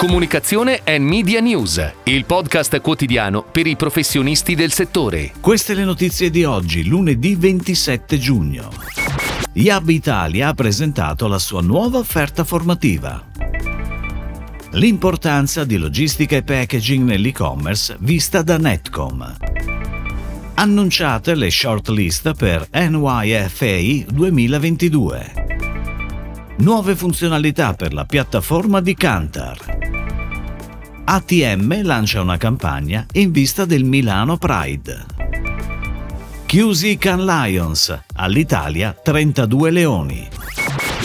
Comunicazione e Media News, il podcast quotidiano per i professionisti del settore. Queste le notizie di oggi, lunedì 27 giugno. Yab Italia ha presentato la sua nuova offerta formativa. L'importanza di logistica e packaging nell'e-commerce vista da Netcom. Annunciate le shortlist per NYFA 2022. Nuove funzionalità per la piattaforma di Kantar. ATM lancia una campagna in vista del Milano Pride. Chiusi Can Lions, all'Italia 32 leoni.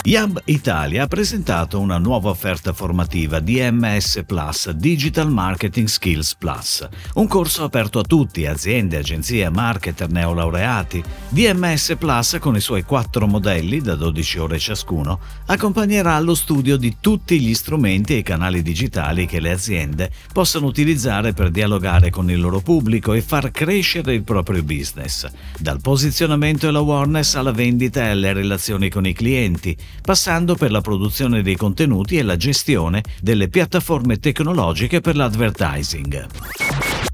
Yab Italia ha presentato una nuova offerta formativa DMS Plus Digital Marketing Skills Plus, un corso aperto a tutti, aziende, agenzie, marketer, neolaureati. DMS Plus, con i suoi quattro modelli da 12 ore ciascuno, accompagnerà lo studio di tutti gli strumenti e i canali digitali che le aziende possono utilizzare per dialogare con il loro pubblico e far crescere il proprio business, dal posizionamento e l'awareness alla vendita e alle relazioni con i clienti, passando per la produzione dei contenuti e la gestione delle piattaforme tecnologiche per l'advertising.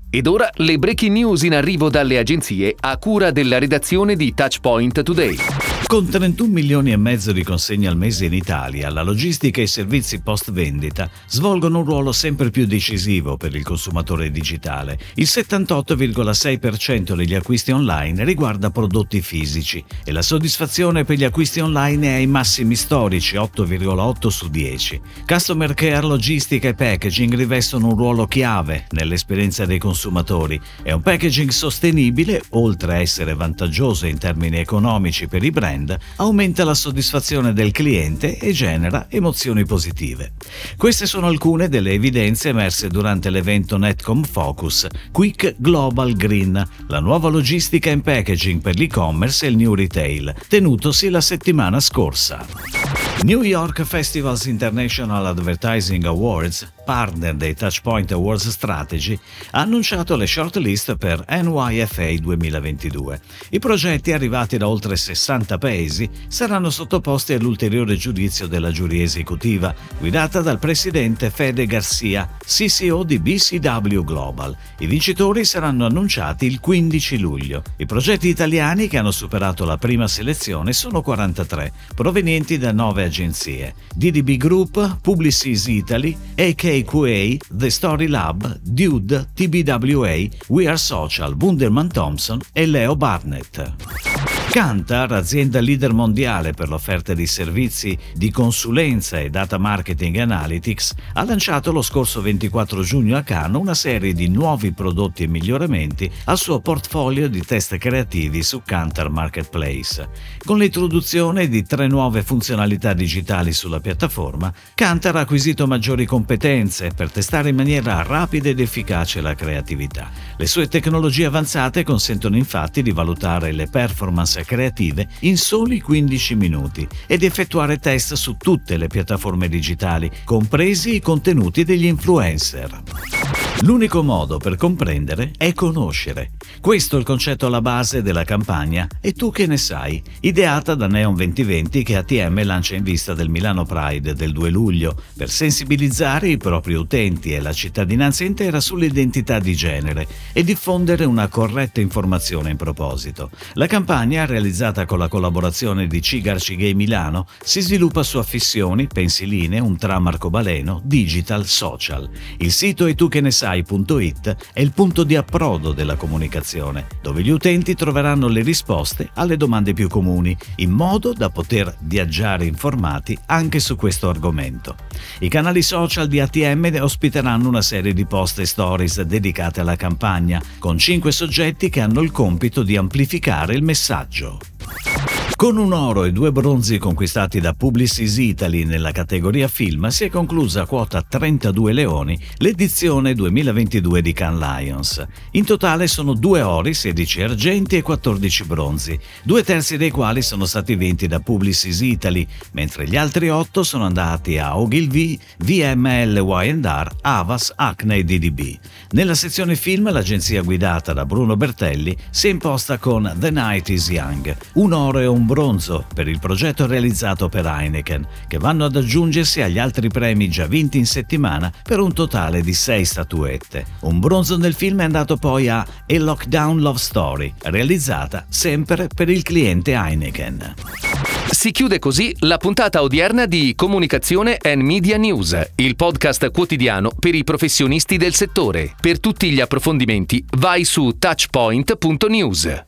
Ed ora le breaking news in arrivo dalle agenzie a cura della redazione di Touchpoint Today. Con 31 milioni e mezzo di consegne al mese in Italia, la logistica e i servizi post vendita svolgono un ruolo sempre più decisivo per il consumatore digitale. Il 78,6% degli acquisti online riguarda prodotti fisici e la soddisfazione per gli acquisti online è ai massimi storici, 8,8 su 10. Customer care, logistica e packaging rivestono un ruolo chiave nell'esperienza dei consumatori e un packaging sostenibile, oltre a essere vantaggioso in termini economici per i brand, brand aumenta la soddisfazione del cliente e genera emozioni positive. Queste sono alcune delle evidenze emerse durante l'evento Netcom Focus Quick Global Green, la nuova logistica in packaging per l'e-commerce e il new retail, tenutosi la settimana scorsa. New York Festivals International Advertising Awards partner dei Touchpoint Awards Strategy, ha annunciato le shortlist per NYFA 2022. I progetti arrivati da oltre 60 paesi saranno sottoposti all'ulteriore giudizio della giuria esecutiva, guidata dal presidente Fede Garcia, CCO di BCW Global. I vincitori saranno annunciati il 15 luglio. I progetti italiani che hanno superato la prima selezione sono 43, provenienti da nove agenzie: DDB Group, Publicis Italy, AK AQA, The Story Lab, Dude, TBWA, We Are Social, Wunderman Thompson e Leo Barnett. Kantar, azienda leader mondiale per l'offerta di servizi di consulenza e data marketing analytics, ha lanciato lo scorso 24 giugno a Cannes una serie di nuovi prodotti e miglioramenti al suo portfolio di test creativi su Kantar Marketplace. Con l'introduzione di tre nuove funzionalità digitali sulla piattaforma, Kantar ha acquisito maggiori competenze per testare in maniera rapida ed efficace la creatività. Le sue tecnologie avanzate consentono infatti di valutare le performance creative in soli 15 minuti ed effettuare test su tutte le piattaforme digitali, compresi i contenuti degli influencer. L'unico modo per comprendere è conoscere. Questo è il concetto alla base della campagna E tu che ne sai? Ideata da Neon 2020 che ATM lancia in vista del Milano Pride del 2 luglio per sensibilizzare i propri utenti e la cittadinanza intera sull'identità di genere e diffondere una corretta informazione in proposito. La campagna, realizzata con la collaborazione di Cigarci Gay Milano, si sviluppa su affissioni, pensiline, un tram arcobaleno, digital, social. Il sito E tu che ne sai sai.it è il punto di approdo della comunicazione, dove gli utenti troveranno le risposte alle domande più comuni, in modo da poter viaggiare informati anche su questo argomento. I canali social di ATM ospiteranno una serie di post e stories dedicate alla campagna, con cinque soggetti che hanno il compito di amplificare il messaggio. Con un oro e due bronzi conquistati da Publicis Italy nella categoria film si è conclusa a quota 32 leoni l'edizione 2022 di Cannes Lions. In totale sono due ori, 16 argenti e 14 bronzi, due terzi dei quali sono stati vinti da Publicis Italy, mentre gli altri otto sono andati a Ogilvy, VML Y&R, Avas, Acne e DDB. Nella sezione film l'agenzia guidata da Bruno Bertelli si è imposta con The Night is Young, un oro e un bronzo per il progetto realizzato per Heineken, che vanno ad aggiungersi agli altri premi già vinti in settimana per un totale di sei statuette. Un bronzo nel film è andato poi a A Lockdown Love Story, realizzata sempre per il cliente Heineken. Si chiude così la puntata odierna di Comunicazione and Media News, il podcast quotidiano per i professionisti del settore. Per tutti gli approfondimenti vai su touchpoint.news.